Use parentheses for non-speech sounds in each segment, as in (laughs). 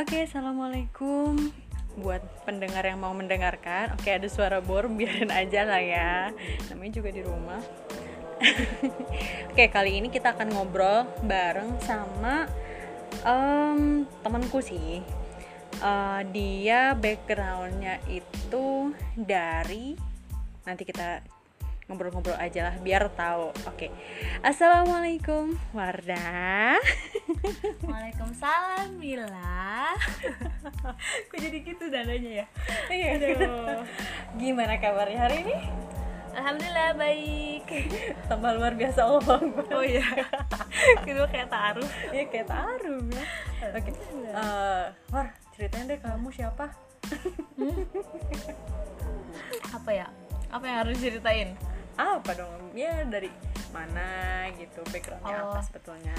Oke, assalamualaikum buat pendengar yang mau mendengarkan. Oke, ada suara bor, biarin aja lah ya. Namanya juga di rumah. (laughs) Oke, kali ini kita akan ngobrol bareng sama em, temanku sih. Eh, dia backgroundnya itu dari nanti kita ngobrol-ngobrol aja lah biar tahu. Oke, assalamualaikum Wardah. (laughs) Waalaikumsalam Mila (laughs) Kok jadi gitu dananya ya? Iya. Aduh. Gimana kabarnya hari ini? Alhamdulillah baik (laughs) Tambah luar biasa Allah Oh iya Gitu kayak taruh Iya kayak taruh ya. Oke. Eh, War, ceritain deh kamu siapa? Apa ya? Apa yang harus ceritain? Apa dong? Ya dari mana gitu backgroundnya Oh. apa sebetulnya?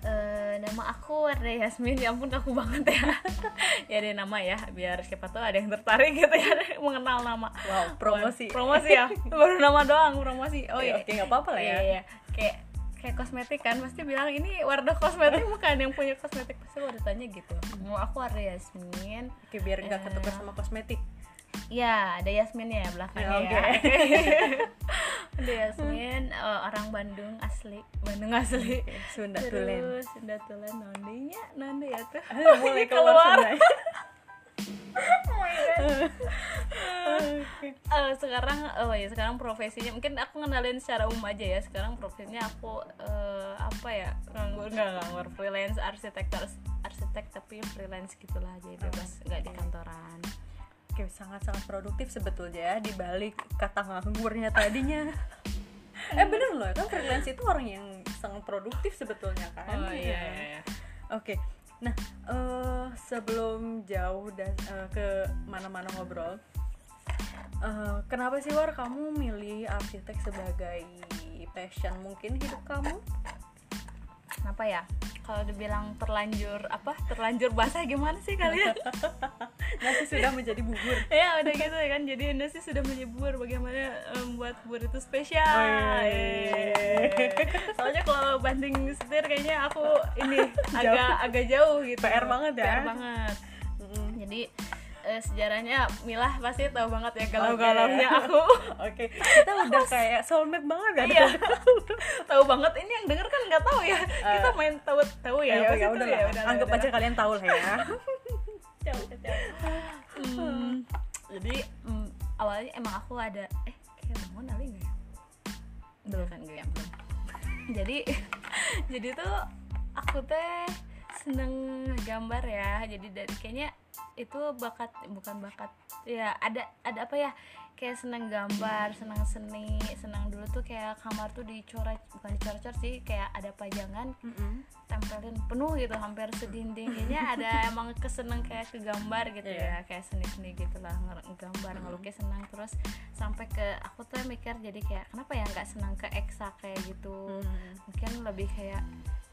Eh, nama aku Wardah Yasmin ya ampun aku banget ya (laughs) ya ada nama ya biar siapa tahu ada yang tertarik gitu ya mengenal nama Wow, promosi. promosi ya (laughs) baru nama doang promosi oh Iya, oke, nggak apa-apa lah ya. iya, iya. kayak kayak kosmetik kan pasti bilang ini Wardah kosmetik bukan yang punya kosmetik pasti baru tanya gitu mau aku Wardah Yasmin Oke, biar nggak ketukar sama kosmetik. Ya, ada Yasmin ya belakangnya Oke. ya. (laughs) ada Yasmin eh, orang Bandung asli, Bandung asli. Sunda Tulen. Terus Sunda Tulen nondenya, nonde ya tuh. Ah, mulai (laughs) keluar, Keluar. Sunda. (laughs) Oke. Eh, sekarang oh ya sekarang profesinya mungkin aku ngenalin secara umum aja ya. Sekarang profesinya aku eh, apa ya? nganggur nggak nganggur freelance arsitek arsitek tapi freelance gitulah jadi bebas nggak di kantoran. Oke, sangat-sangat produktif sebetulnya ya di balik kata nganggurnya tadinya. (laughs) eh bener loh, kan freelance itu orang yang sangat produktif sebetulnya kan. Oh iya. iya, iya. Oke. Nah, eh sebelum jauh dan eh, ke mana-mana ngobrol, eh, kenapa sih War kamu milih arsitek sebagai passion mungkin hidup kamu? Kenapa ya? Kalau dibilang terlanjur apa? Terlanjur basah gimana sih kalian? (laughs) Nasi sudah menjadi bubur. (laughs) ya udah gitu ya kan jadi nasi sudah menyebur bagaimana membuat bubur itu spesial Oh, iya. Soalnya kalau banding setir kayaknya aku ini (laughs) agak agak jauh gitu PR banget ya. PR banget Mm-mm. jadi eh, sejarahnya Milah pasti tahu banget ya galau-galaunya aku. (laughs) Oke, kita udah kayak soulmate banget kan? iya. (laughs) Tahu banget ini yang denger kan nggak tahu ya. Kita main tahu tahu ya ya, Pas ya, udah ya, udahlah, Anggap udahlah. aja kalian tahu lah ya. (laughs) jauh jauh Hmm, jadi mm, awalnya emang aku ada eh kayak bangun kali nggak ya? Belum kan gue yang belum. Jadi jadi tuh aku teh seneng gambar ya. Jadi dari kayaknya itu bakat bukan bakat ya ada ada apa ya? Kayak seneng gambar seneng seni senang dulu tuh kayak kamar tuh dicoret bukan dicoret sih kayak ada pajangan tempelin penuh gitu hampir sedinding kayaknya (laughs) ada emang keseneng kayak ke gambar gitu Iya. ya kayak seni-seni gitu lah ngegambar ngelukis senang. Terus sampai ke aku tuh mikir jadi kayak kenapa ya nggak senang ke eksak kayak gitu? Mungkin lebih kayak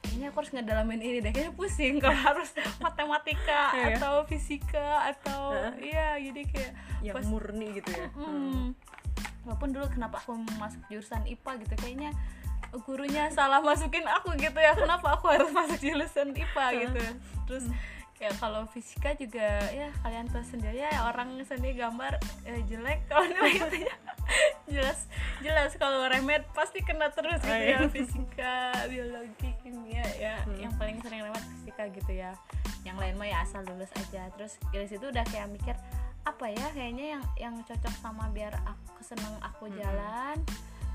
kayaknya aku harus ngedalamin ini deh. Kayaknya pusing (laughs) kalau harus matematika (laughs) Iya. atau fisika atau iya jadi kayak Yang pas- murni gitu ya. Hmm. Walaupun dulu kenapa aku masuk jurusan IPA gitu kayaknya gurunya salah masukin aku gitu ya. Kenapa aku harus (laughs) masuk jurusan IPA gitu? Terus kayak kalau fisika juga ya kalian tahu sendiri ya orang seni gambar eh, jelek kalau (laughs) nilai itunya jelas jelas kalau remed pasti kena terus gitu Oh, ya iya. (laughs) fisika biologi kimia ya yang paling sering lewat fisika gitu ya. Yang lain mah ya asal lulus aja. Terus dari situ udah kayak mikir apa ya kayaknya yang yang cocok sama biar aku seneng aku jalan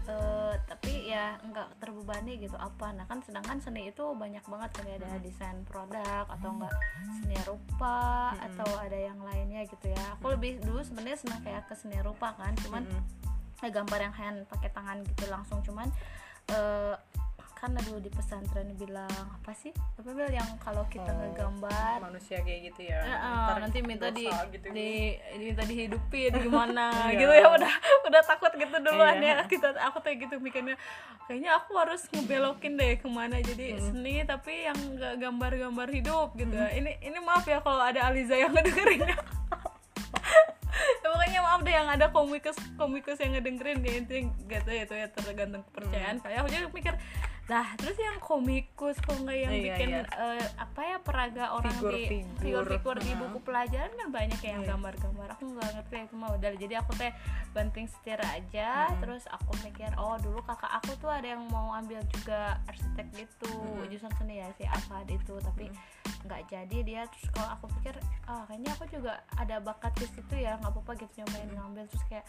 eh, tapi ya nggak terbebani gitu. Apa? Nah kan sedangkan seni itu banyak banget kayak ada desain produk atau enggak seni rupa atau ada yang lainnya gitu ya. Aku lebih dulu sebenarnya seneng kayak ke seni rupa kan. Cuman eh, gambar yang hand pakai tangan gitu langsung. Cuman eh karena dulu di pesantren bilang apa sih apa Bel, yang kalau kita Oh, ngegambar Manusia kayak gitu ya. Ntar nanti minta di, gitu. di diminta dihidupin gimana (laughs) Iya. gitu ya udah udah takut gitu duluan Iya. ya kita aku tuh gitu mikirnya kayaknya aku harus ngebelokin deh ke mana jadi seni tapi yang nggak gambar-gambar hidup gitu ya. ini ini maaf ya kalau ada Aliza yang (laughs) ngedengerin ya pokoknya maaf deh yang ada komikus komikus yang ngedengerin ya itu gak tahu ya itu ya tergantung kepercayaan kayak aku juga mikir lah terus yang komikus kok nggak yang Iya, bikin iya. eh, apa ya peraga orang di Figur-figur. di buku pelajaran kan banyak yang Iya. gambar-gambar aku nggak ngerti itu mah udah jadi aku teh banting setir aja Mm-mm. terus aku mikir oh dulu kakak aku tuh ada yang mau ambil juga arsitek gitu Mm-mm. jurusan seni ya si Afad itu tapi nggak jadi dia terus kalau aku pikir ah kayaknya aku juga ada bakat di situ ya nggak apa-apa gitu nyobain ngambil terus kayak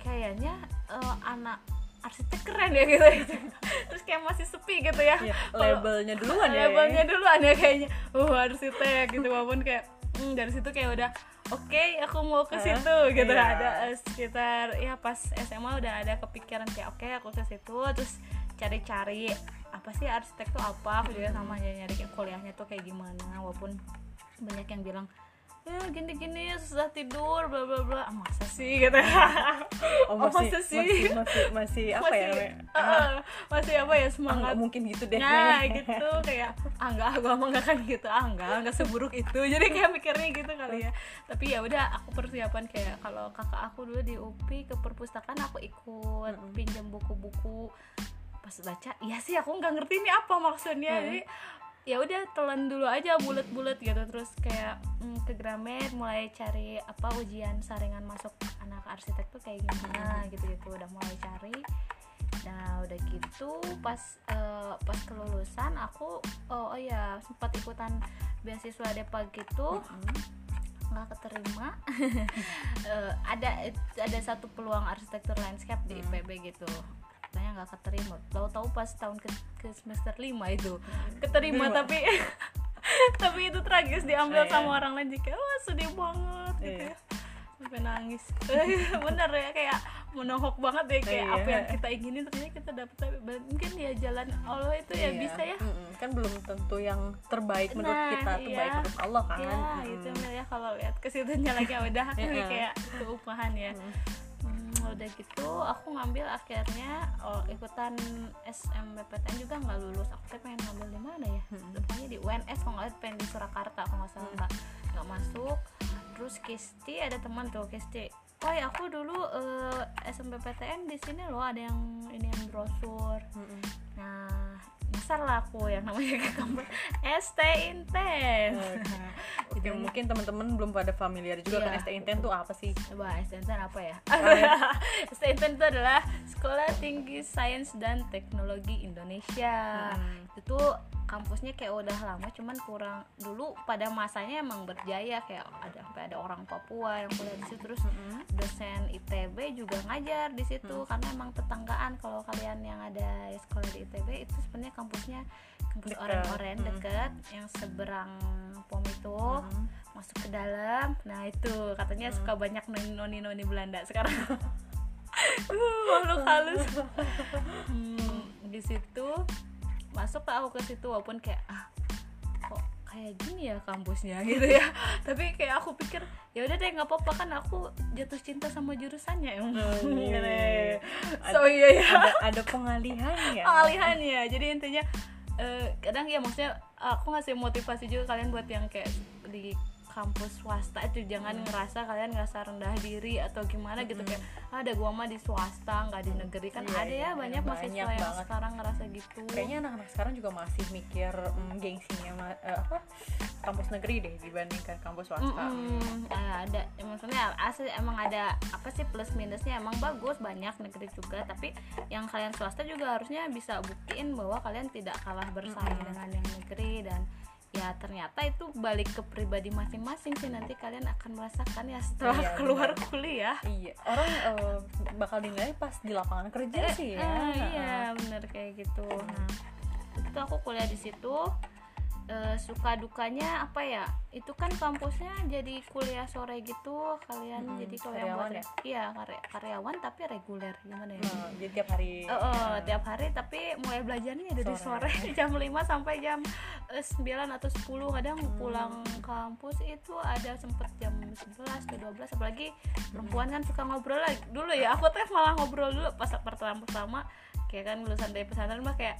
kayaknya eh, anak arsitek keren ya gitu. (laughs) Terus kayak masih sepi gitu ya. Iya, Kalau- labelnya duluan ya labelnya duluan ya kayaknya. Uh arsitek gitu walaupun kayak hmm, dari situ kayak udah oke aku mau ke situ gitu. Iya. ada eh, sekitar ya pas SMA udah ada kepikiran kayak oke aku ke situ terus cari-cari apa sih arsitek tuh apa aku juga sama nyari nyari kayak kuliahnya tuh kayak gimana walaupun banyak yang bilang ya gini-gini susah tidur bla bla bla. Ah, masa sih? Gitu (laughs) oh, Oh, masih, masa sih? masih masih masih apa ya masih, namanya? eh, eh, masih apa ya Ah, semangat nggak mungkin gitu deh. Nah gitu kayak ah enggak aku emang gak kan gitu. Ah enggak enggak seburuk itu. (laughs) Jadi kayak mikirnya gitu kali ya. Tapi ya udah aku persiapan kayak kalau kakak aku dulu di UPI ke perpustakaan aku ikut Mm-mm. pinjam buku-buku. Pas baca iya sih aku nggak ngerti ini apa maksudnya. Mm. jadi ya udah telan dulu aja bulat-bulat gitu. Terus kayak mm, ke Gramet mulai cari apa ujian saringan masuk anak arsitek tuh kayak gimana gitu gitu. Udah mulai cari. Nah udah gitu pas eh, pas kelulusan aku oh, oh ya sempat ikutan beasiswa Depa gitu. Nggak keterima. (laughs) Eh, ada ada satu peluang arsitektur landscape di. IPB gitu katanya nggak keterima tahu-tahu pas tahun ke, ke semester 5 itu keterima Keterima. tapi (laughs) tapi itu tragis diambil Iya. sama orang lain kayak wah sedih banget gitu Iya. ya sampai nangis (laughs) bener ya kayak menohok banget deh kayak Iya. apa yang kita inginin ternyata kita dapat tapi mungkin ya jalan Allah itu ya Iya. bisa ya Mm-mm. kan belum tentu yang terbaik menurut Nah, kita tuh iya. baik menurut Allah kan ya gitu Mel, ya kalau lihat ke situnya lagi ya udah (laughs) Iya. kayak keupahan ya Mm. Hmm, udah gitu aku ngambil akhirnya oh, ikutan SMBPTN juga nggak lulus. Aku tuh pengen ngambil di mana ya? Pokoknya di UNS kalau nggak pengen di Surakarta kalau nggak salah nggak nggak masuk. Terus Kisti ada teman tuh Kisti. Oh ya aku dulu eh, SMBPTN di sini loh ada yang ini yang brosur. Nah nyasar lah aku yang namanya ke kampus ST Intense (laughs) Oke, mungkin teman-teman belum pada familiar juga Iya. kan ST Inten tuh apa sih? Coba STNTN apa ya? STNTN (laughs) itu adalah Sekolah Tinggi Sains dan Teknologi Indonesia. Hmm. Itu tuh kampusnya kayak udah lama cuman kurang dulu pada masanya emang berjaya kayak ada sampai ada orang Papua yang kuliah di situ terus Mm-mm. dosen ITB juga ngajar di situ karena emang tetanggaan kalau kalian yang ada sekolah di ITB itu sebenarnya kampusnya kampus Deket. oren-oren Hmm. deket yang seberang pom itu Mm. masuk ke dalam nah itu katanya suka banyak noni noni Belanda sekarang (laughs) uh, makhluk halus (laughs) hmm, di situ masuk lah aku ke situ walaupun kayak ah kok kayak gini ya kampusnya (laughs) gitu ya. Tapi kayak aku pikir ya udah deh nggak apa-apa kan aku jatuh cinta sama jurusannya Oh, (laughs) Iya iya. deh. so iya ya ada ada pengalihan ya. (laughs) Pengalihan ya. Jadi intinya eh, kadang ya maksudnya aku ngasih motivasi juga kalian buat yang kayak di kampus swasta itu jangan ngerasa kalian ngerasa rendah diri atau gimana gitu kayak "Ah, ada gua mah di swasta nggak di negeri kan Iya, ada iya, ya iya, banyak mahasiswa banyak yang banget. sekarang ngerasa gitu kayaknya anak-anak sekarang juga masih mikir mm, gengsinya eh, apa kampus negeri deh dibandingkan kampus swasta Mm-mm. Ah, ada ya, maksudnya asli emang ada apa sih plus minusnya emang bagus banyak negeri juga tapi yang kalian swasta juga harusnya bisa buktiin bahwa kalian tidak kalah bersaing Mm-mm. dengan yang negeri dan ya ternyata itu balik ke pribadi masing-masing sih. Nanti kalian akan merasakan ya setelah Iya, keluar benar. kuliah. Iya. Orang eh, bakal dinilai pas di lapangan kerja Eh, sih ya. eh, iya bener kayak gitu. Nah itu aku kuliah di situ Eh, suka dukanya apa ya? Itu kan kampusnya jadi kuliah sore gitu kalian Mm-mm, jadi kalau yang buat karyawan ya? iya karya- karyawan tapi reguler gimana ya? Nah, jadi tiap hari. Oh, oh, tiap hari tapi mulai belajarnya dari Sore. sore (laughs) jam 5 sampai jam eh, 9 atau 10 kadang Hmm. pulang kampus itu ada sempet jam 11 ke 12 apalagi perempuan kan suka ngobrol lagi. Dulu ya aku teh malah ngobrol dulu pas pertama pertama kayak kan lulusan dari pesantren mah kayak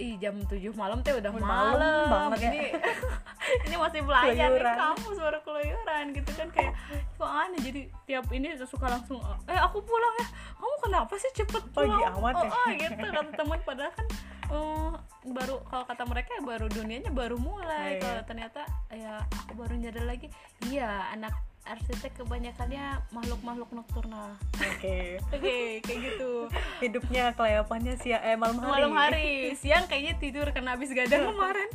ih jam 7 malam teh udah malam, malam banget ya. ini (laughs) ini masih (laughs) belajar nih Keluyuran. kampus baru keluyuran gitu kan kayak kok aneh jadi tiap ini suka langsung eh aku pulang ya kamu kenapa sih cepet Pagi pulang amat oh, ya. oh, gitu kata teman padahal kan oh baru kalau kata mereka ya baru dunianya baru mulai Iya. kalau ternyata ya aku baru nyadar lagi iya anak arsitek kebanyakannya makhluk-makhluk nokturnal. Oke. Oke kayak gitu. Hidupnya kelayapannya siang eh malam hari. Malam hari. Siang kayaknya tidur karena habis gadang kemarin.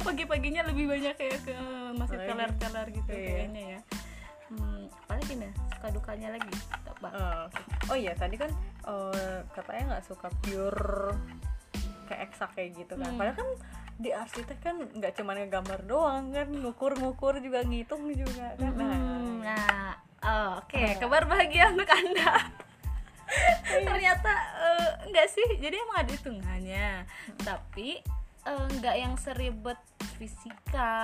Pagi-paginya lebih banyak kayak ke masih teler-teler gitu Iya. kayaknya ya. Hmm, apalagi nih? Suka dukanya lagi? Coba. Eh, oh iya tadi kan eh, katanya nggak suka pure kayak eksak kayak gitu kan Hmm. padahal kan di arsitek kan nggak cuma ngegambar doang kan ngukur-ngukur juga ngitung juga kan Hmm, nah nah oh, oke Nah. kabar bahagia untuk anda ternyata eh, enggak sih jadi emang ada hitungannya tapi eh, enggak yang seribet fisika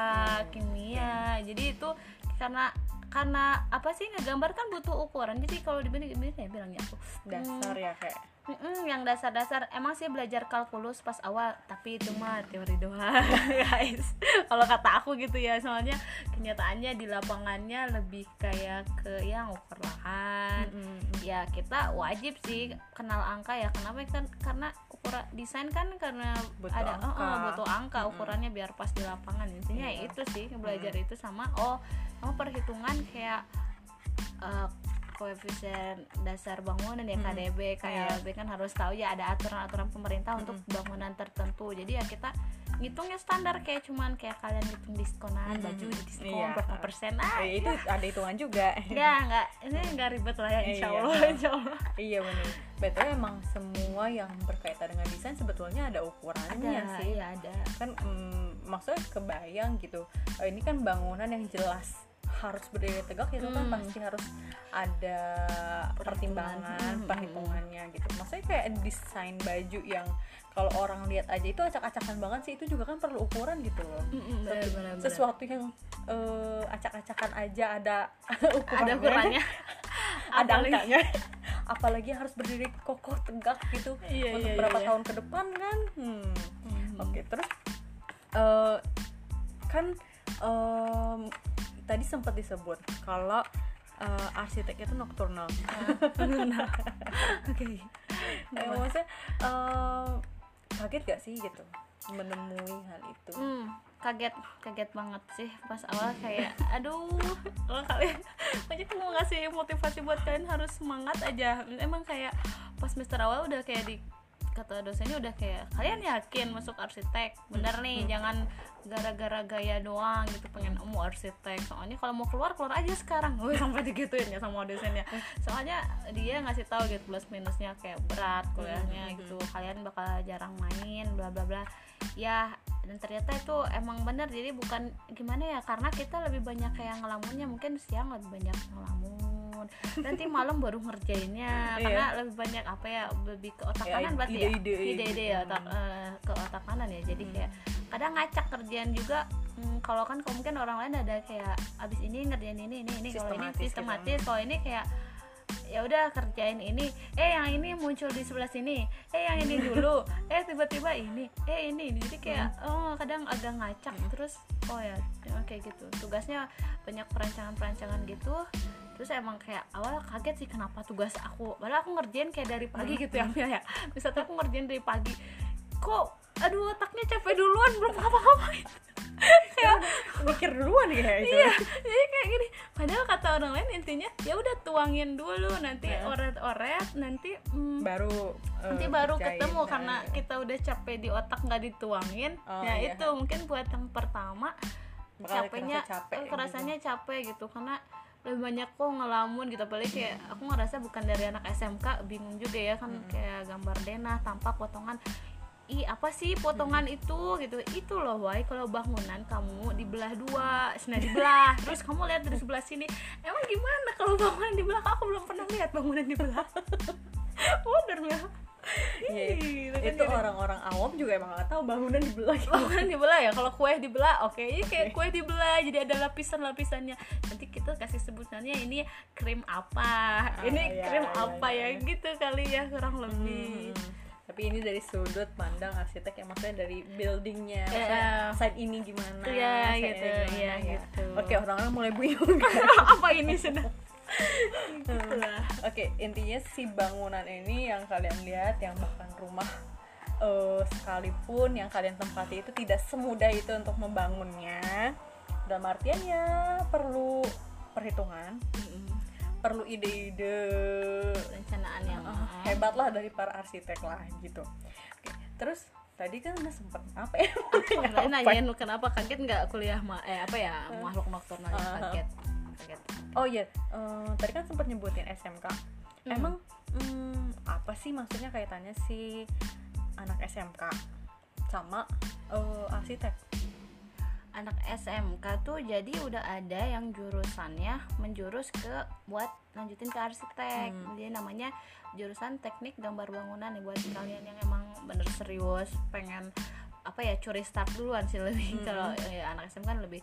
kimia jadi itu karena karena apa sih ngegambar kan butuh ukuran jadi kalau dibanding ini ya bilangnya aku dasar ya kayak Mm-mm, yang dasar-dasar emang sih belajar kalkulus pas awal tapi itu mah teori doang (laughs) guys kalau kata aku gitu ya soalnya kenyataannya di lapangannya lebih kayak ke yang ukur lahan Mm-mm. ya kita wajib sih kenal angka ya kenapa kan karena ukuran desain kan karena Butuh ada angka. oh, oh, butuh angka Mm-mm. ukurannya biar pas di lapangan intinya Iya. itu sih belajar itu sama oh sama perhitungan kayak eh, koefisien dasar bangunan ya. KDB Iya. KLB kan harus tahu ya ada aturan-aturan pemerintah untuk bangunan tertentu. Jadi ya kita ngitungnya standar kayak cuman kayak kalian ngitung diskonan Mm. baju di diskon Iya. berapa persen ah Eh, itu ada hitungan juga. Ya nggak ini nggak ribet lah ya insya Iya. Allah insya Allah. Iya benar betul emang semua yang berkaitan dengan desain sebetulnya ada ukurannya ada sih. iya ada. Kan mm, maksudnya kebayang gitu. Eh, ini kan bangunan yang jelas harus berdiri tegak itu kan Hmm. pasti harus ada pertimbangan Hmm, perhitungannya gitu maksudnya kayak desain baju yang kalau orang lihat aja itu acak-acakan banget sih itu juga kan perlu ukuran gitu loh benar, Sesu- benar, benar. sesuatu yang eh, acak-acakan aja ada (laughs) ukurannya (laughs) ada ukurannya ada angkanya (laughs) apalagi harus berdiri kokoh tegak gitu Iya, untuk iya, berapa iya. tahun ke depan kan hmm. Mhm. Oke, terus eh, kan em, tadi sempat disebut kalau eh, arsitek itu nocturnal. (laughs) oke Eh, maksudnya eh, kaget gak sih gitu menemui hal itu? Hmm, kaget kaget banget sih pas awal kayak aduh kalau kalian (laughs) aja mau ngasih motivasi buat kalian harus semangat aja emang kayak pas semester awal udah kayak di kata dosennya udah kayak kalian yakin masuk arsitek? Bener nih jangan gara-gara gaya doang gitu pengen mau arsitek. Soalnya kalau mau keluar keluar aja sekarang. (laughs) Gue sampai digituin ya sama dosennya. Soalnya dia ngasih tahu gitu plus minusnya kayak berat kuliahnya gitu. Kalian bakal jarang main bla bla bla ya dan ternyata itu emang bener jadi bukan gimana ya karena kita lebih banyak kayak ngelamunnya mungkin siang lebih banyak ngelamun nanti malam baru ngerjainnya (laughs) Iya. karena lebih banyak apa ya lebih ke otak kanan berarti ya ide-ide. ide-ide ya otak, eh, ke otak kanan ya jadi kayak kadang ngacak kerjaan juga hmm, kalau kan mungkin orang lain ada kayak abis ini ngerjain ini ini ini kalau ini Sistematis gitu. sistematis kalau ini kayak ya udah kerjain ini. Eh yang ini muncul di sebelah sini. Eh yang ini dulu. (laughs) Eh tiba-tiba ini. Eh ini jadi kayak oh kadang agak ngacak. Terus oh ya ya, kayak gitu. Tugasnya banyak perancangan-perancangan gitu. Terus emang kayak awal kaget sih kenapa tugas aku? Padahal aku ngerjain kayak dari pagi gitu ya Mil, ya. Misalnya aku ngerjain dari pagi kok aduh otaknya capek duluan belum ngapa-ngapain kayak (laughs) Mikir duluan kayak itu. iya jadi kayak gini padahal kata orang lain intinya ya udah tuangin dulu nanti Ya. oret-oret nanti mm, Baru eh, nanti baru kerjain. ketemu Nah, karena iya. kita udah capek di otak nggak dituangin Oh, ya iya. itu mungkin buat yang pertama Bakal capeknya capek eh, gitu. capek gitu karena lebih banyak kok ngelamun gitu apalagi kayak aku ngerasa bukan dari anak SMK bingung juga ya kan kayak gambar denah tampak potongan ih apa sih potongan itu? Gitu. Itu loh why kalau bangunan kamu dibelah dua. Nah dibelah. (laughs) Terus kamu lihat dari sebelah sini emang gimana kalau bangunan dibelah aku belum pernah lihat bangunan dibelah (laughs) Bener ya. Iya, Ih, kan itu orang-orang awam juga emang gak tahu bangunan dibelah (laughs) gitu. bangunan dibelah ya? Kalau kue dibelah oke. Ini kayak kue dibelah jadi ada lapisan-lapisannya. Nanti kita kasih sebutannya ini krim apa? Ini iya, krim iya, apa iya, ya? iya. gitu kali ya kurang lebih. Hmm. Tapi ini dari sudut pandang arsitek yang maksudnya dari buildingnya, Iya. maksudnya side ini gimana, Iya, side gitu, gimana, iya, ya. gitu. Oke orang-orang mulai bingung. kan? (laughs) apa ini sudah. Oke intinya si bangunan ini yang kalian lihat yang bahkan rumah eh, sekalipun yang kalian tempati itu tidak semudah itu untuk membangunnya dalam artian ya perlu perhitungan perlu ide-ide. Rencanaan yang uh, hebat lah dari para arsitek lah gitu. Oke, terus tadi kan udah sempet apa ya? (laughs) Kalian nanyain kenapa kaget nggak kuliah ma eh apa ya makhluk nokturnal yang Uh-huh. kaget kaget. Oh iya eh, tadi kan sempat nyebutin SMK Hmm. emang hmm, apa sih maksudnya kaitannya si anak SMK sama eh, arsitek anak SMK tuh jadi udah ada yang jurusannya menjurus ke buat lanjutin ke arsitek Hmm. jadi namanya jurusan teknik gambar bangunan nih buat kalian yang emang bener serius pengen apa ya curi start duluan sih lebih Hmm. kalau ya, anak SMK kan lebih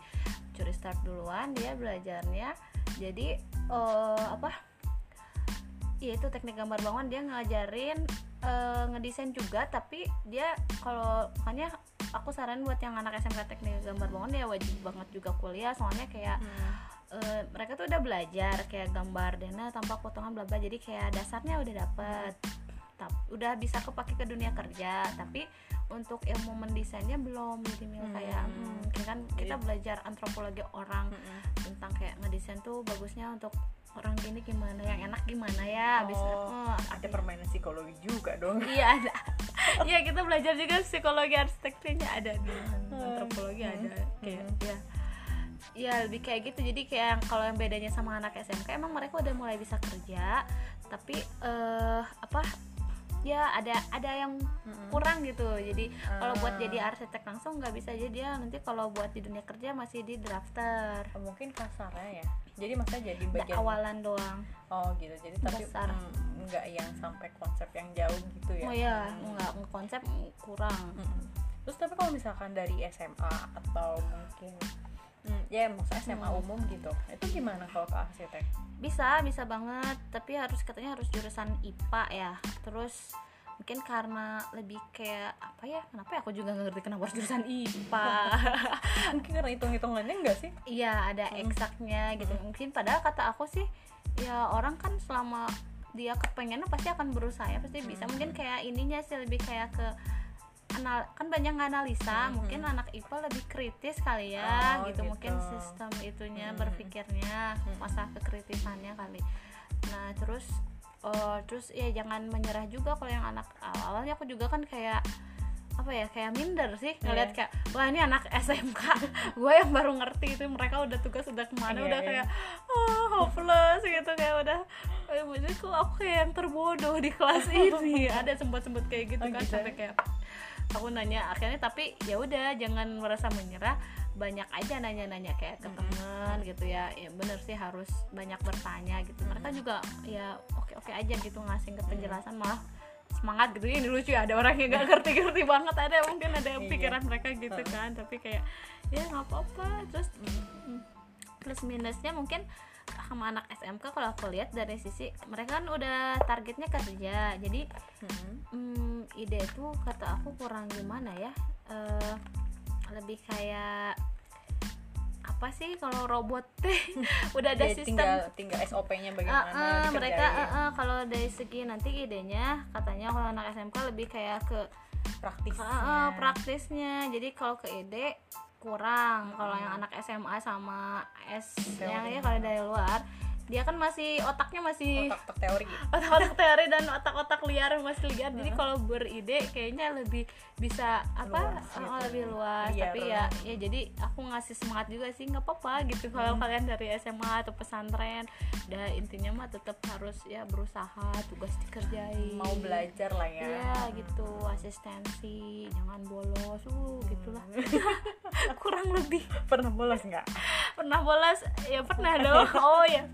curi start duluan dia belajarnya jadi eh, apa ya itu teknik gambar bangunan dia ngajarin eh, ngedesain juga tapi dia kalau makanya aku saran buat yang anak SMK teknik gambar bangunan dia wajib banget juga kuliah soalnya kayak eh, mereka tuh udah belajar kayak gambar dana tanpa potongan bla bla jadi kayak dasarnya udah dapet Tap- udah bisa kepake ke dunia kerja tapi untuk ilmu mendesainnya belum jadi mil Hmm. kayak hmm, kan kita Jadi- belajar antropologi orang Mm-mm. tentang kayak ngedesain tuh bagusnya untuk orang gini gimana yang enak gimana ya habis Oh, eh, ada permainan psikologi juga dong (laughs) iya ada iya kita belajar juga psikologi arsitekturnya ada di Hmm. antropologi ada kayak Hmm. ya ya lebih kayak gitu jadi kayak kalau yang bedanya sama anak SMK emang mereka udah mulai bisa kerja tapi eh apa ya ada ada yang kurang gitu. Jadi kalau buat Ah. jadi arsitek langsung nggak bisa. Jadi dia nanti kalau buat di dunia kerja masih di drafter. Oh, mungkin kasarnya ya. Jadi maksudnya jadi bagian awalan doang. Oh gitu. Jadi tapi Dasar. mm, nggak yang sampai konsep yang jauh gitu ya? Oh ya Hmm. nggak konsep kurang. Mm-mm. terus tapi kalau misalkan dari SMA atau mungkin mm, ya maksudnya SMA Hmm. umum gitu. Itu gimana kalau ke arsitek? Bisa bisa banget. Tapi harus katanya harus jurusan IPA ya. Terus mungkin karena lebih kayak apa ya kenapa ya? Aku juga nggak ngerti kenapa harus jurusan IPA (laughs) mungkin karena hitung hitungannya enggak sih? Iya ada Hmm. eksaknya gitu. Mungkin padahal kata aku sih ya orang kan selama dia kepengen pasti akan berusaha ya pasti bisa. Hmm. mungkin kayak ininya sih lebih kayak ke anal kan banyak analisa Hmm. mungkin anak IPA lebih kritis kali ya Oh, gitu. mungkin gitu. sistem itunya Hmm. berpikirnya Hmm. masa kekritisannya kali nah terus oh, terus ya jangan menyerah juga kalau yang anak awalnya aku juga kan kayak apa ya kayak minder sih ngeliat Iya. kayak wah ini anak SMK (laughs) gue yang baru ngerti itu mereka udah tugas udah ke mana Iya, udah iya. kayak oh, hopeless gitu kayak udah eh, maksudnya kok aku kayak yang terbodoh di kelas (laughs) ini ada sempat sempat kayak gitu Oh, kan gitu. sampai kayak aku nanya akhirnya tapi ya udah jangan merasa menyerah. Banyak aja nanya-nanya kayak ke Mm-mm. teman gitu ya. Ya bener sih harus banyak bertanya gitu. Mereka juga ya oke oke aja gitu ngasih ke penjelasan. Malah semangat gitu. Ini lucu ya ada orang yang gak (laughs) ngerti-ngerti banget. Ada mungkin ada Iya. pikiran mereka gitu kan. Tapi kayak ya nggak apa-apa. Terus mm, plus minusnya mungkin sama anak SMK kalau aku lihat dari sisi mereka kan udah targetnya kerja. Jadi Mm-mm. hmm, ide itu kata aku kurang gimana ya? Eh, lebih kayak apa sih kalau robot (laughs) teh? Udah ada Jadi sistem. tinggal tinggal SOP-nya bagaimana Ah, ah, mereka ah, ah, kalau dari segi nanti idenya katanya kalau anak SMK lebih kayak ke praktisnya. Ah, ah, praktisnya. Jadi kalau ke ide kurang. Kalau yang anak SMA sama S yang Teori. ya kalau dari luar dia kan masih otaknya masih otak-otak teori otak-otak (laughs) teori dan otak-otak liar masih liar. Jadi kalau beride kayaknya lebih bisa apa Luas oh, gitu. lebih luas. Liar. tapi ya ya jadi aku ngasih semangat juga sih nggak apa-apa gitu. Kalau kalian dari SMA atau pesantren udah intinya mah tetap harus ya berusaha tugas dikerjain. Mau belajar lah ya. Ya gitu. Asistensi jangan bolos. Uh gitulah (laughs) kurang lebih. Pernah bolos nggak? Pernah bolos? Ya pernah dong. (laughs) Oh ya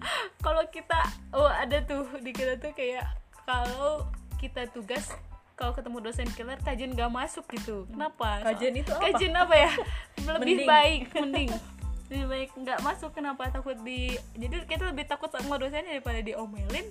kalau kita oh ada tuh di kita tuh kayak kalau kita tugas kalau ketemu dosen killer kajian gak masuk gitu. Kenapa? Kajian itu apa? kajian apa ya? Lebih Mending. baik (laughs) mending. Lebih baik nggak masuk kenapa? Takut di jadi kita lebih takut sama dosennya daripada diomelin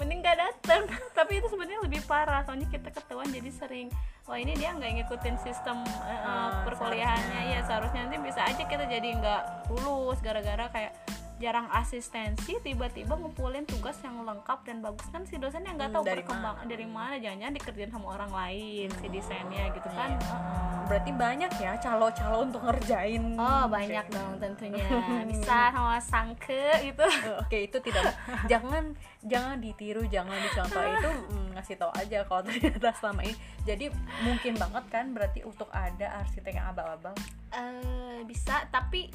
mending gak datang (laughs) tapi itu sebenarnya lebih parah soalnya kita ketahuan jadi sering wah ini dia nggak ngikutin sistem Ah, perkuliahannya. Ya seharusnya nanti bisa aja kita jadi nggak lulus gara-gara kayak jarang asistensi tiba-tiba ngumpulin tugas yang lengkap dan bagus. Kan si dosen yang nggak Hmm, tahu dari perkembang mana? dari mana jangan-jangan dikerjain sama orang lain si desainnya gitu kan. Iya. Heeh. berarti banyak ya calo-calo untuk ngerjain. Oh banyak dong tentunya. (laughs) Bisa sama sangke gitu. Oke itu tidak jangan jangan ditiru jangan dicontoh. Itu mm, ngasih tahu aja kalau ternyata selama ini. Jadi mungkin banget kan berarti untuk ada arsitek yang abal-abal? Eh, bisa. Tapi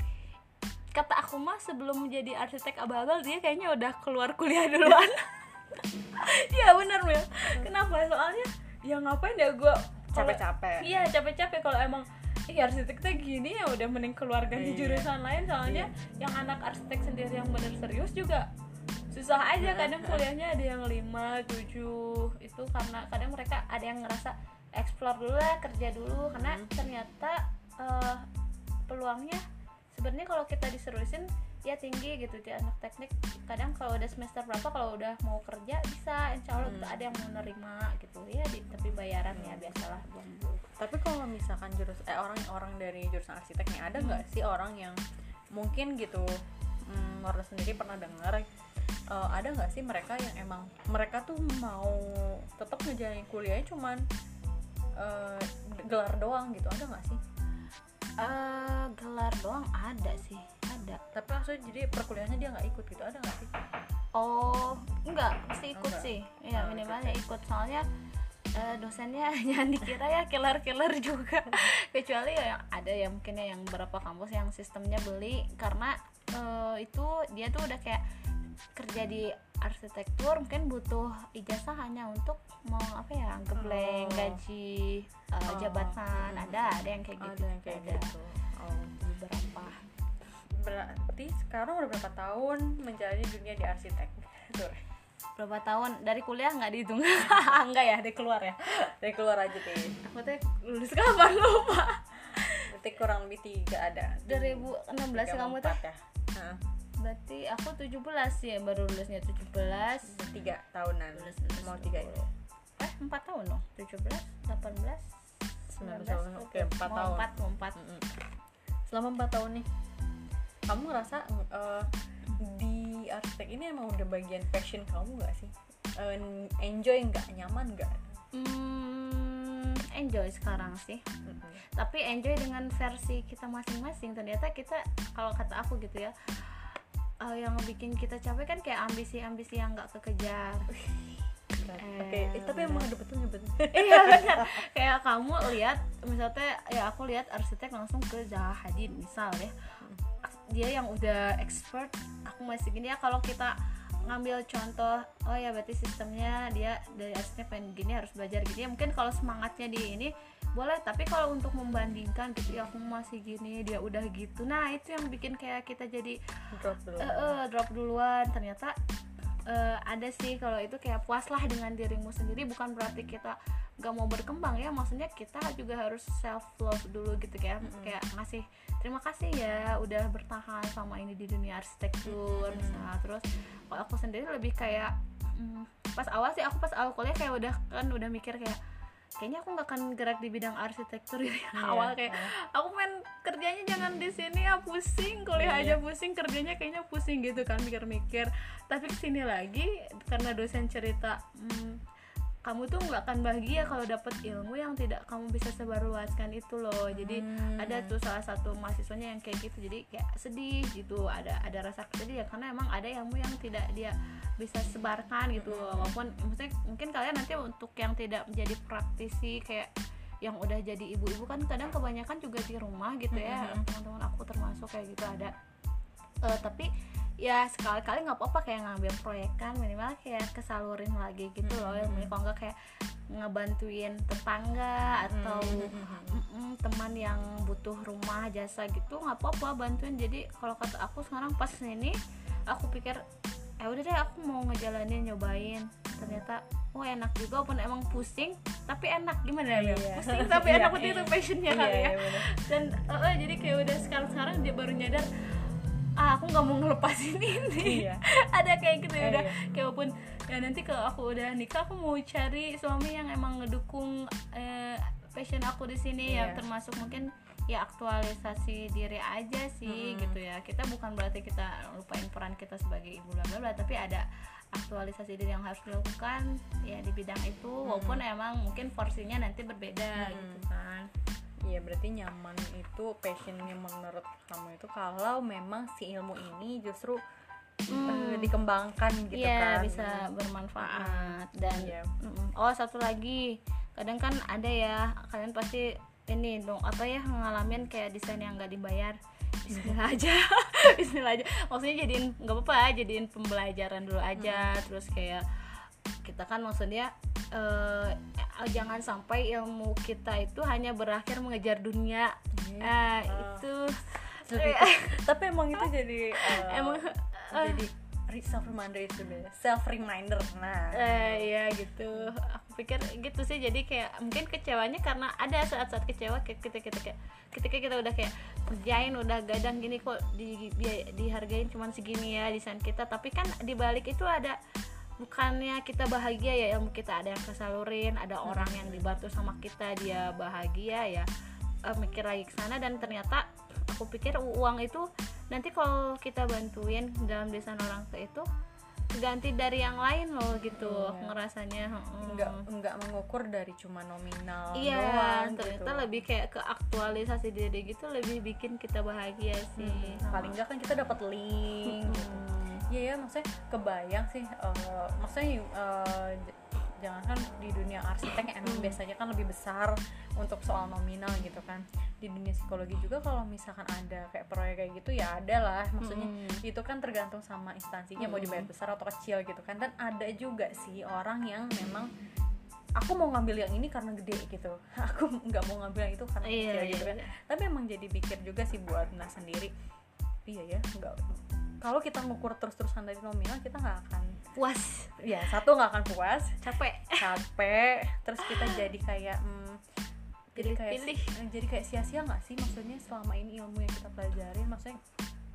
kata aku mah sebelum menjadi arsitek abal-abal dia kayaknya udah keluar kuliah duluan. (laughs) Iya bener Mil kenapa? Soalnya ya ngapain ya gue capek-capek. Iya capek-capek. Kalau emang Ih arsitek tuh gini ya udah mending keluar ganti Iya. jurusan lain. Soalnya yang anak arsitek sendiri yang bener serius juga susah aja. Kadang kuliahnya ada yang 5, 7 itu karena kadang mereka ada yang ngerasa explore dulu lah kerja dulu. Karena ternyata eh, peluangnya sebenarnya kalau kita diserusin ya tinggi gitu di anak teknik kadang kalau udah semester berapa kalau udah mau kerja bisa insya Allah Hmm. ada yang mau nerima gitu. Ya di, tapi bayaran ya biasalah. Belum tapi kalau misalkan jurus eh orang orang dari jurusan arsitek nih ada nggak sih orang yang mungkin gitu hmm, sendiri pernah dengar eh, ada nggak sih mereka yang emang mereka tuh mau tetap ngejalanin kuliahnya cuman eh, gelar doang gitu ada nggak sih Eh, gelar doang ada sih ada. Tapi maksudnya jadi perkuliahannya dia nggak ikut gitu ada nggak sih? Oh enggak mesti ikut Enggak. sih. Ya Oh, minimalnya ikut. Soalnya eh, dosennya (laughs) jangan dikira ya killer-killer juga. (laughs) Kecuali ya yang ada ya mungkin ya yang beberapa kampus yang sistemnya beli. Karena eh, itu dia tuh udah kayak kerja di arsitektur mungkin butuh ijazah hanya untuk mau apa ya gebleng Oh. gaji eh, Oh. jabatan Hmm. ada ada yang kayak gitu ada yang kayak ada gitu oh. beberapa berarti sekarang udah berapa tahun menjalani dunia di arsitek Tuh. berapa tahun dari kuliah nggak dihitung (laughs) enggak ya dari keluar ya dari keluar aja deh aku tuh lulus kapan lupa berarti kurang lebih tiga ada 2016 Tiga kamu tuh ya. Berarti aku 17 ya baru lulusnya 17 tiga tahunan. Lulus, lulus mau tiga. ya 20. eh 4 tahun dong 17 18 19 19 tahun. oke empat tahun. 4 mau 4 Mm-mm. selama empat tahun nih kamu ngerasa eh, di arsitek ini emang udah bagian passion kamu gak sih? Eh, enjoy nggak? Nyaman nggak? Hmm, enjoy sekarang sih. Tapi enjoy dengan versi kita masing-masing. Ternyata kita kalau kata aku gitu ya eh, yang bikin kita capek kan kayak ambisi-ambisi yang nggak kekejar. Oke eh, tapi emang ada betulnya betul (laughs) iya benar. Kayak kamu lihat misalnya ya aku lihat arsitek langsung ke Zaha Hadid misal ya. Dia yang udah expert aku masih gini ya kalau kita ngambil contoh oh ya berarti sistemnya dia dari arsitek pengen gini harus belajar gini ya mungkin kalau semangatnya di ini boleh tapi kalau untuk membandingkan gitu ya aku masih gini dia udah gitu. Nah itu yang bikin kayak kita jadi drop dulu eh, eh, drop duluan. Ternyata eh, ada sih kalau itu kayak puaslah dengan dirimu sendiri. Bukan berarti kita gak mau berkembang ya. Maksudnya kita juga harus self love dulu gitu kayak kayak ngasih terima kasih ya udah bertahan sama ini di dunia arsitektur. Misalnya terus kalau aku sendiri lebih kayak mm, pas awal sih aku pas awal kuliah kayak udah kan udah mikir kayak kayaknya aku nggak akan gerak di bidang arsitektur ini. Awal kayak aku main kerjanya jangan di sini ya pusing. Kuliah Iya. aja pusing kerjanya kayaknya pusing gitu kan mikir-mikir. Tapi ke sini lagi karena dosen cerita "Hmm, kamu tuh nggak akan bahagia kalau dapet ilmu yang tidak kamu bisa sebarluaskan itu loh. Jadi Hmm. ada tuh salah satu mahasiswanya yang kayak gitu jadi kayak sedih gitu ada ada rasa sedih ya karena emang ada ilmu yang tidak dia bisa sebarkan gitu walaupun maksudnya mungkin kalian nanti untuk yang tidak menjadi praktisi kayak yang udah jadi ibu-ibu kan kadang kebanyakan juga di rumah gitu ya. Teman-teman aku termasuk kayak gitu ada. Eh, tapi ya sekali-kali nggak apa-apa kayak ngambil proyekan minimal kayak kesalurin lagi gitu loh ilmunya kalau nggak kayak ngebantuin tetangga atau mm-mm, teman yang butuh rumah jasa gitu nggak apa-apa bantuin. Jadi kalau kata aku sekarang pas ini aku pikir eh udah deh aku mau ngejalanin nyobain. Ternyata oh enak juga walaupun emang pusing tapi enak. Gimana ya Iya. pusing tapi (laughs) Iya, enak iya. itu passionnya Iya, kali ya. iya, dan eh, jadi kayak udah sekarang sekarang dia baru nyadar ah aku nggak mau ngelepasin ini Iya. (laughs) ada kayak gitu ya udah iya. kayak walaupun ya nanti kalau aku udah nikah aku mau cari suami yang emang ngedukung eh, passion aku di sini ya Iya. termasuk mungkin ya aktualisasi diri aja sih Mm-mm. gitu ya kita bukan berarti kita lupain peran kita sebagai ibu bla bla bla tapi ada aktualisasi diri yang harus dilakukan ya di bidang itu walaupun emang mungkin porsinya nanti berbeda Mm-mm. gitu kan Iya berarti nyaman itu passionnya menurut kamu itu kalau memang si ilmu ini justru eh, dikembangkan gitu Iya kan. bisa bermanfaat dan. Mm-mm. oh satu lagi. Kadang kan ada ya kalian pasti ini dong apa ya ngalamin kayak desain yang nggak dibayar. Bismillah (laughs) aja (laughs) Bismillah aja. Maksudnya jadiin nggak apa-apa jadiin pembelajaran dulu aja terus kayak kita kan maksudnya eh, jangan sampai ilmu kita itu hanya berakhir mengejar dunia. Ah, Ah. itu ke- tapi emang itu jadi eh, emang jadi self reminder itu deh self reminder nah Eh ya gitu. Aku pikir gitu sih. Jadi kayak mungkin kecewanya karena ada saat-saat kecewa kayak ketika kita kayak ketika kita udah kayak kerjain udah gadang gini kok di, di- dihargain cuman segini ya desain kita. Tapi kan di balik itu ada bukannya kita bahagia ya ilmu kita ada yang kesalurin, ada orang yang dibantu sama kita dia bahagia ya. Eh, mikir lagi ke sana dan ternyata aku pikir uang itu nanti kalau kita bantuin dalam desain orang tua itu ganti dari yang lain loh gitu Iya. ngerasanya heeh. nggak nggak mengukur dari cuma nominal iya doang ternyata gitu. lebih kayak ke aktualisasi diri gitu lebih bikin kita bahagia sih Hmm, paling nggak kan kita dapat link gitu. Hmm. Iya ya maksudnya kebayang sih eh, maksudnya j- jangan kan di dunia arsitek yang emang biasanya kan lebih besar untuk soal nominal gitu kan. Di dunia psikologi juga kalau misalkan ada kayak proyek kayak gitu ya ada lah. Maksudnya Mm. itu kan tergantung sama instansinya mau dibayar besar atau kecil gitu kan. Dan ada juga sih orang yang memang aku mau ngambil yang ini karena gede gitu. (laughs) Aku nggak mau ngambil yang itu karena Iya, kecil iya, gitu kan. iya. tapi emang jadi pikir juga sih buat nah sendiri. Iya ya nggak kalau kita ngukur terus-terusan dari nominal kita nggak akan puas. Ya satu nggak akan puas. Capek. Capek. Terus kita (laughs) jadi kayak hmm, jadi kayak Pilih-pilih. eh, jadi kayak sia-sia nggak sih? Maksudnya selama ini ilmu yang kita pelajarin maksudnya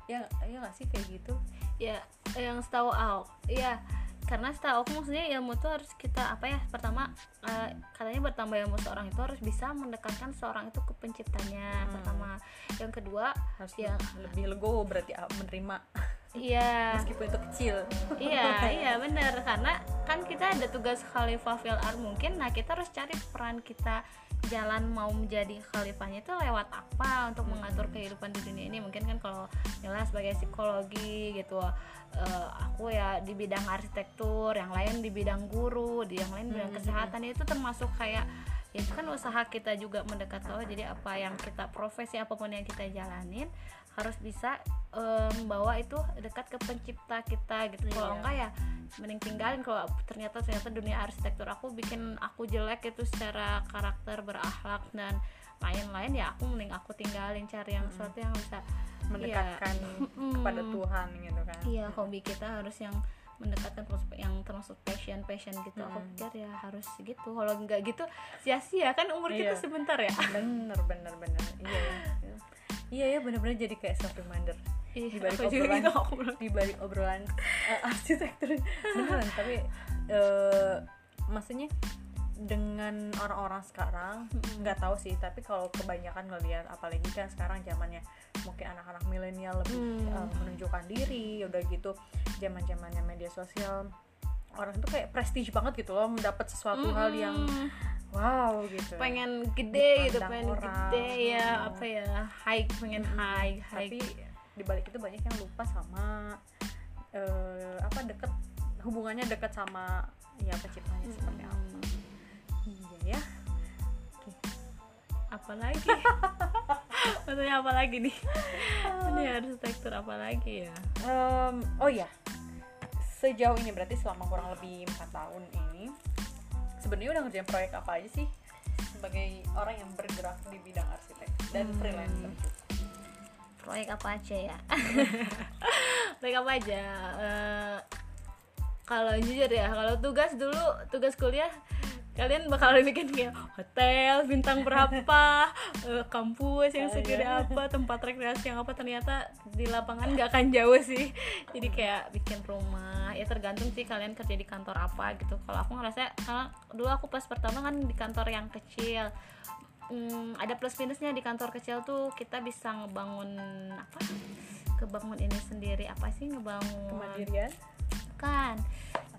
ya ya nggak sih kayak gitu? Ya yang setahu aku ya karena setahu aku maksudnya ilmu tuh harus kita apa ya pertama eh, katanya bertambah ilmu seorang itu harus bisa mendekatkan seorang itu ke penciptanya Hmm. pertama. Yang kedua harus Ya. lebih legowo berarti menerima (laughs) iya. Meskipun itu kecil. Iya (laughs) iya benar karena kan kita ada tugas khalifah fil art mungkin nah kita harus cari peran kita jalan mau menjadi khalifahnya itu lewat apa untuk Hmm. mengatur kehidupan di dunia ini. Mungkin kan kalau Nila sebagai psikologi gitu eh, aku ya di bidang arsitektur yang lain di bidang guru di yang lain di bidang Hmm. kesehatan itu termasuk kayak ya itu kan usaha kita juga mendekat Allah jadi apa yang kita profesi apa pun yang kita jalanin harus bisa eh, membawa itu dekat ke pencipta kita gitu. Kalau Iya. enggak ya mending tinggalin. Kalau ternyata ternyata dunia arsitektur aku bikin aku jelek itu secara karakter berakhlak dan lain-lain ya aku mending aku tinggalin cari yang sesuatu yang bisa mendekatkan Mm. kepada Tuhan gitu kan. Iya hobi kita harus yang mendekatkan termasuk yang termasuk passion passion gitu. Aku Mm. pikir ya harus gitu. Kalau enggak gitu sia-sia. Kan umur kita Iya. sebentar ya. Bener bener bener. Iya. Ya iya ya bener-bener jadi kayak self reminder Iya, di balik aku obrolan gitu, aku bilang. di balik obrolan eh, arsitektur. (laughs) Beneran tapi eh, maksudnya dengan orang-orang sekarang nggak tahu sih tapi kalau kebanyakan ngelihat apalagi kan sekarang zamannya mungkin anak-anak milenial lebih Hmm. eh, menunjukkan diri udah gitu zaman zamannya media sosial orang itu kayak prestige banget gitu loh mendapat sesuatu hal yang wow gitu. Pengen gede gitu pengen orang. gede ya Hmm. apa ya high pengen high high tapi di balik itu banyak yang lupa sama eh, apa deket hubungannya deket sama ya penciptanya seperti apa ya. Apalagi (laughs) maksudnya apa lagi nih? Ini arsitektur apa lagi ya? Em, oh ya sejauh ini berarti selama kurang lebih empat tahun ini sebenarnya udah ngerjain proyek apa aja sih? Sebagai orang yang bergerak di bidang arsitek dan Hmm. freelancer. Proyek apa aja ya? (laughs) Proyek apa aja? Eh, kalau jujur ya kalau tugas dulu tugas kuliah kalian bakal bikin kayak hotel bintang berapa (laughs) eh, kampus yang segede apa tempat rekreasi yang apa. Ternyata di lapangan nggak akan jauh sih. (laughs) Jadi kayak bikin rumah ya tergantung sih kalian kerja di kantor apa gitu. Kalau aku ngerasa karena dulu aku pas pertama kan di kantor yang kecil. Mm, ada plus minusnya di kantor kecil tuh kita bisa ngebangun apa? Kebangun ini sendiri. Apa sih ngebangun? Kemandirian kan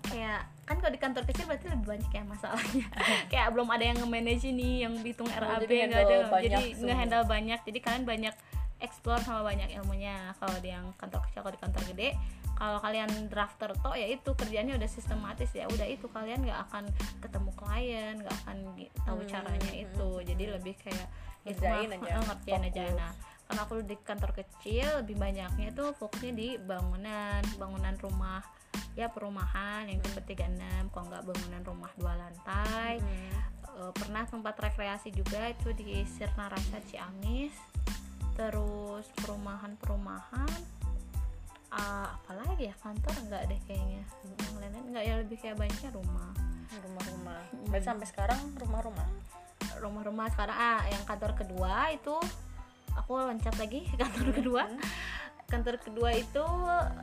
kayak kan kalau di kantor kecil berarti lebih banyak ya masalahnya. (laughs) Kayak belum ada yang nge-manage ini yang hitung RAB Oh, jadi nggak ada. handle banyak jadi semua. nge-handle banyak. Jadi kalian banyak explore sama banyak ilmunya. Kalau di yang kantor kecil kalau di kantor gede kalau kalian drafter toh ya itu kerjanya udah sistematis ya. Udah itu kalian nggak akan ketemu klien nggak akan tahu Hmm, caranya hmm, itu. jadi lebih kayak itu Ngerjain (laughs) aja, ngerjain aja. nah karena aku di kantor kecil lebih banyaknya tuh fokusnya di bangunan bangunan rumah ya perumahan yang tipe 36 kalau nggak bangunan rumah dua lantai. Hmm. Eh, pernah tempat rekreasi juga itu di Sirna Rasa Ciamis. Terus perumahan-perumahan Ah, apalagi ya kantor nggak deh kayaknya. Yang lain nggak ya lebih kayak banyaknya rumah. Rumah-rumah. Berarti sampai sekarang rumah-rumah? Rumah-rumah sekarang ah yang kantor kedua itu aku loncat lagi ke kantor kedua kantor kedua itu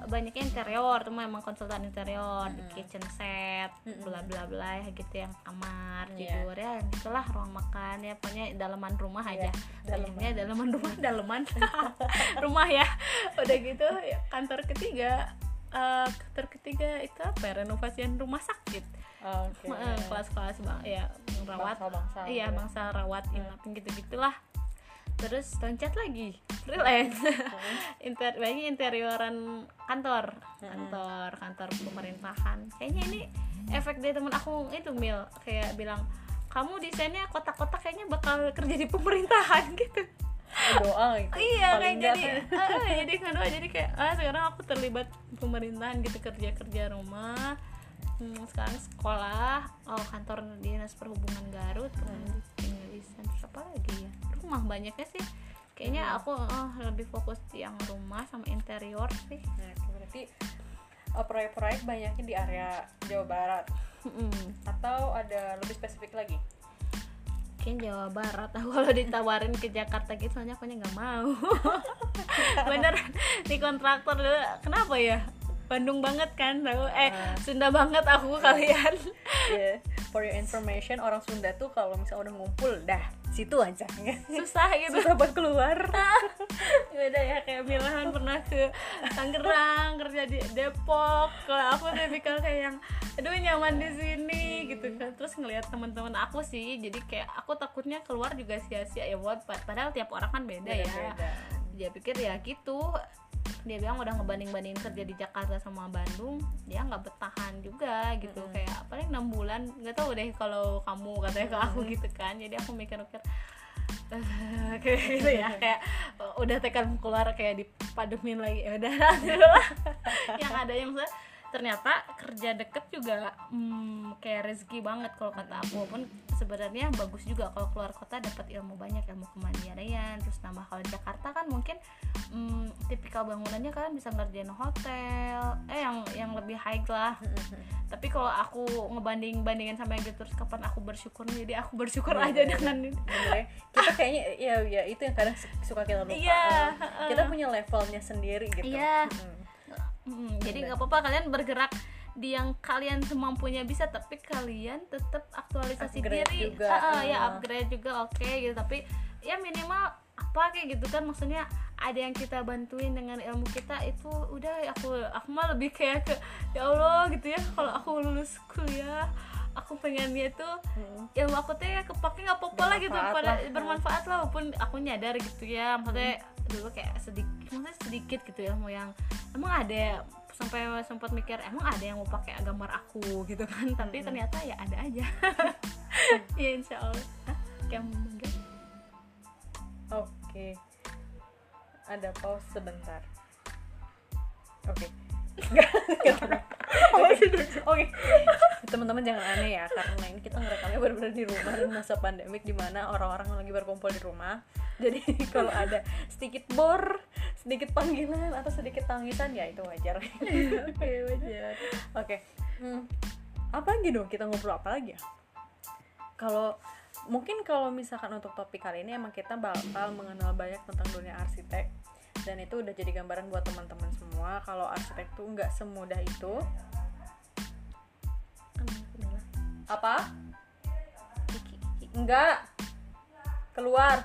banyaknya interior tuh memang konsultan interior di kitchen set bla bla bla ya gitu yang kamar Iya. tidur ya itulah ruang makan ya pokoknya dalaman rumah aja. Iya, dalaman. banyaknya dalaman rumah (laughs) dalaman (laughs) rumah ya. Udah gitu ya, kantor ketiga eh, kantor ketiga itu apa ya, renovasian rumah sakit. Oke. Eh, kelas-kelas bang ya rawat. Bangsal-bangsal iya gitu ya. bangsa rawat inap gitu gitulah terus loncat lagi. Freelance (laughs) Inter banyak interioran kantor. Kantor kantor pemerintahan. Kayaknya ini efek dari teman aku itu mil. Kayak bilang kamu desainnya kotak-kotak kayaknya bakal kerja di pemerintahan (laughs) gitu. Doa gitu. Iya kayak nggak jadi ah, jadi kedua jadi kayak ah sekarang aku terlibat pemerintahan gitu kerja kerja rumah hmm, sekarang sekolah oh kantor dinas perhubungan Garut Hmm. tinggal desain terus apa lagi ya rumah banyaknya sih. Kayaknya Hmm. aku eh, lebih fokus di yang rumah sama interior sih. Nah, berarti uh, proyek-proyek banyaknya di area Jawa Barat. Mm-mm. atau ada lebih spesifik lagi? Mungkin Jawa Barat. (laughs) Aku kalau ditawarin ke Jakarta gitu soalnya aku nggak mau. (laughs) Beneran di kontraktor dulu. Kenapa ya Bandung banget kan tahu? Eh Ah. Sunda banget aku kalian. (laughs) Ya, for your information orang Sunda tuh kalau misalnya udah ngumpul dah situ aja. Ya. susah gitu. Susah buat keluar. (laughs) Beda ya kayak Milahan pernah ke Tangerang kerja di Depok. Kalau aku tipikal kayak yang aduh nyaman di sini gitu kan. Terus ngelihat teman-teman aku sih jadi kayak aku takutnya keluar juga sia-sia ya buat padahal tiap orang kan beda, ya. Beda-beda. dia pikir ya gitu dia bilang udah ngebanding-bandingin kerja di Jakarta sama Bandung dia nggak bertahan juga gitu. Kayak paling enam bulan nggak tahu deh kalau kamu katanya ke aku gitu kan. Jadi aku mikir-mikir eh, (laughs) kayak gitu ya kayak uh, udah tekan keluar kayak dipademin lagi ya udah (laughs) yang ada yang saya ternyata kerja deket juga hmm, kayak rezeki banget kalau kata aku. Walaupun sebenarnya bagus juga kalau keluar kota dapat ilmu banyak ilmu kemandirian terus nambah kalau di Jakarta kan mungkin hmm, tipikal bangunannya kalian bisa ngerjain hotel eh yang yang lebih high lah. Tapi kalau aku ngebanding bandingin sama yang gitu terus kapan aku bersyukur jadi aku bersyukur Iya, aja iya, dengan ini. Bener ya. kita kayaknya ya ya itu yang kadang suka kita lupa. Iya, Eh, kita punya levelnya sendiri gitu. Iya. Mm. Mm, jadi nggak apa-apa kalian bergerak di yang kalian semampunya bisa tapi kalian tetap aktualisasi Upgrade diri. juga, Ah, ah, ya ah. upgrade juga oke gitu. Tapi ya minimal apa kayak gitu kan maksudnya ada yang kita bantuin dengan ilmu kita itu udah aku aku mah lebih kayak ke ya Allah gitu ya kalau aku lulus kuliah aku pengennya tuh Mm. ilmu aku tuh ya kepake nggak apa-apa lah gitu pada lah. bermanfaat lah walaupun aku nyadar gitu ya maksudnya dulu kayak sedikit maksudnya sedikit gitu ilmu yang emang ada sampai sempat mikir emang ada yang mau pakai gambar aku gitu kan (laughs) tapi ternyata ya ada aja (laughs) ya insya Allah Hah? kayak enggak Oke. Ada pause sebentar. Oke. Oke. Oke. Teman-teman jangan aneh ya karena ini kita ngerekamnya benar-benar di rumah dan masa pandemik di mana orang-orang lagi berkumpul di rumah. Jadi (laughs) kalau ada sedikit bor, sedikit panggilan atau sedikit tangisan ya itu wajar. oke (laughs) wajar Oke. Hmm. Apa lagi dong? Kita ngobrol apa lagi ya? Kalau mungkin kalau misalkan untuk topik kali ini emang kita bakal mengenal banyak tentang dunia arsitek dan itu udah jadi gambaran buat teman-teman semua kalau arsitek tuh nggak semudah itu. Apa? Enggak keluar.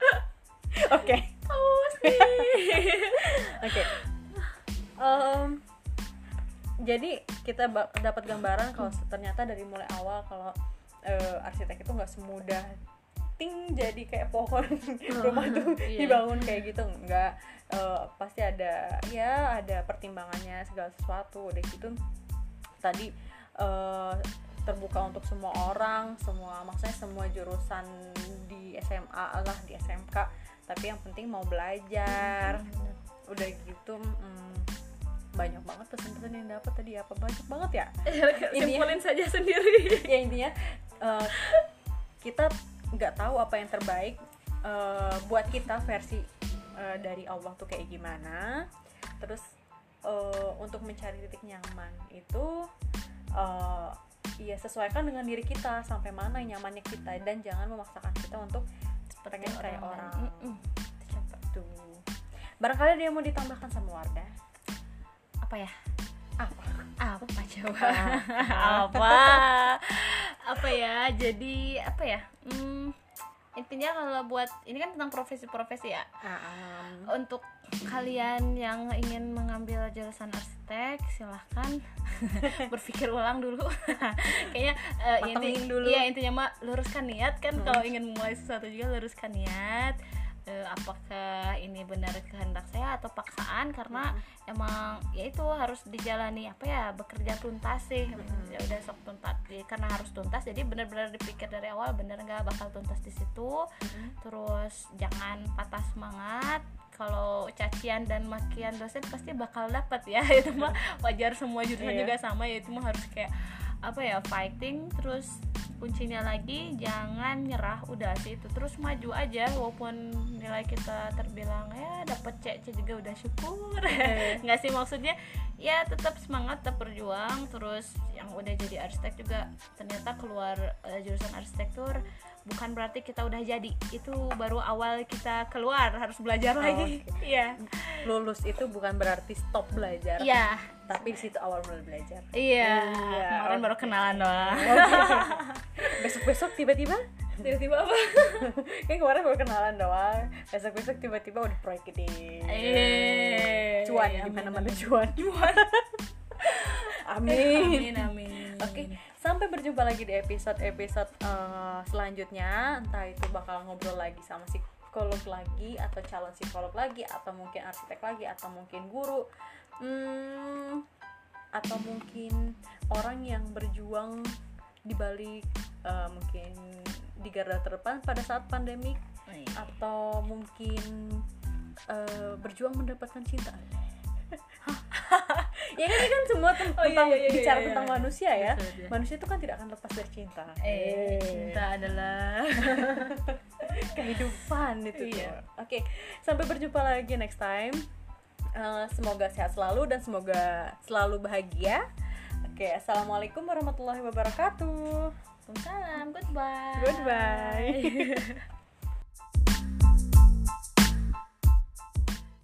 (laughs) Oke. (laughs) Oke. Jadi kita dapat gambaran kalau ternyata dari mulai awal kalau eh, arsitek itu nggak semudah ting jadi kayak pohon. (laughs) Rumah tuh iya. dibangun kayak gitu nggak eh, pasti ada ya ada pertimbangannya segala sesuatu. Udah gitu tadi eh, terbuka untuk semua orang semua maksudnya semua jurusan di SMA lah di SMK tapi yang penting mau belajar. Udah gitu mm, banyak banget pesan-pesan yang dapat tadi. Apa banyak banget ya? (laughs) Ini- Simpulin saja sendiri. (laughs) ya intinya eh, kita nggak tahu apa yang terbaik eh, buat kita versi eh, dari Allah tuh kayak gimana. Terus eh, untuk mencari titik nyaman itu eh, ya sesuaikan dengan diri kita sampai mana nyamannya kita. Dan jangan memaksakan kita untuk pengen kayak orang. Mm-mm. tuh? Barangkali yang mau ditambahkan sama Wardah Apa ya? apa? Apa coba. Apa (laughs) apa ya jadi apa ya hmm, intinya kalau buat ini kan tentang profesi-profesi ya. Untuk kalian yang ingin mengambil jurusan arsitek silahkan (laughs) berpikir ulang dulu. (laughs) Kayaknya Matengin inti- dulu. iya intinya mah luruskan niat kan. Kalau ingin memulai sesuatu juga luruskan niat Eh, apakah ini benar kehendak saya atau paksaan? Karena emang ya itu harus dijalani apa ya bekerja tuntas sih. Ya udah sok tuntas Jadi, karena harus tuntas jadi benar-benar dipikir dari awal benar nggak bakal tuntas di situ. Terus jangan patah semangat. Kalau cacian dan makian dosen pasti bakal dapat ya. (laughs) Itu mah wajar semua jurusan Iya. juga sama ya itu mah harus kayak apa ya fighting terus kuncinya lagi jangan nyerah udah sih itu. Terus maju aja walaupun nilai kita terbilang ya dapat C C juga udah syukur. (laughs) Nggak sih maksudnya ya tetap semangat tetap berjuang terus yang udah jadi arsitek juga ternyata keluar eh, jurusan arsitektur bukan berarti kita udah jadi. Itu baru awal kita keluar harus belajar Oh, lagi. Oke. (laughs) iya. Lulus itu bukan berarti stop belajar. Iya. Tapi di situ awal mulai belajar. Iya. Iya, kemarin baru oke. kenalan doang. (laughs) Besok besok tiba-tiba? Tiba-tiba apa? (laughs) Kan kemarin baru kenalan doang. Besok besok tiba-tiba udah proyek gede Eh, cuan amin, di mana mana cuan. Cuan. Amin. Amin amin oke sampai berjumpa lagi di episode episode selanjutnya. Entah itu bakal ngobrol lagi sama psikolog lagi atau calon psikolog lagi atau mungkin arsitek lagi atau mungkin guru. Hmm, atau mungkin orang yang berjuang di balik eh, mungkin di garda terdepan pada saat pandemik. Atau mungkin eh, berjuang mendapatkan cinta (laughs) ya kan ini kan semua ten- Oh, iya, tentang iya, iya, bicara iya, tentang iya. manusia ya. Betul, iya. manusia itu kan tidak akan lepas dari cinta. Eh cinta adalah (laughs) kehidupan itu Iya. oke sampai berjumpa lagi next time. Eh, semoga sehat selalu dan semoga selalu bahagia. Oke assalamualaikum warahmatullahi wabarakatuh. Waalaikumsalam. Goodbye. Goodbye (laughs)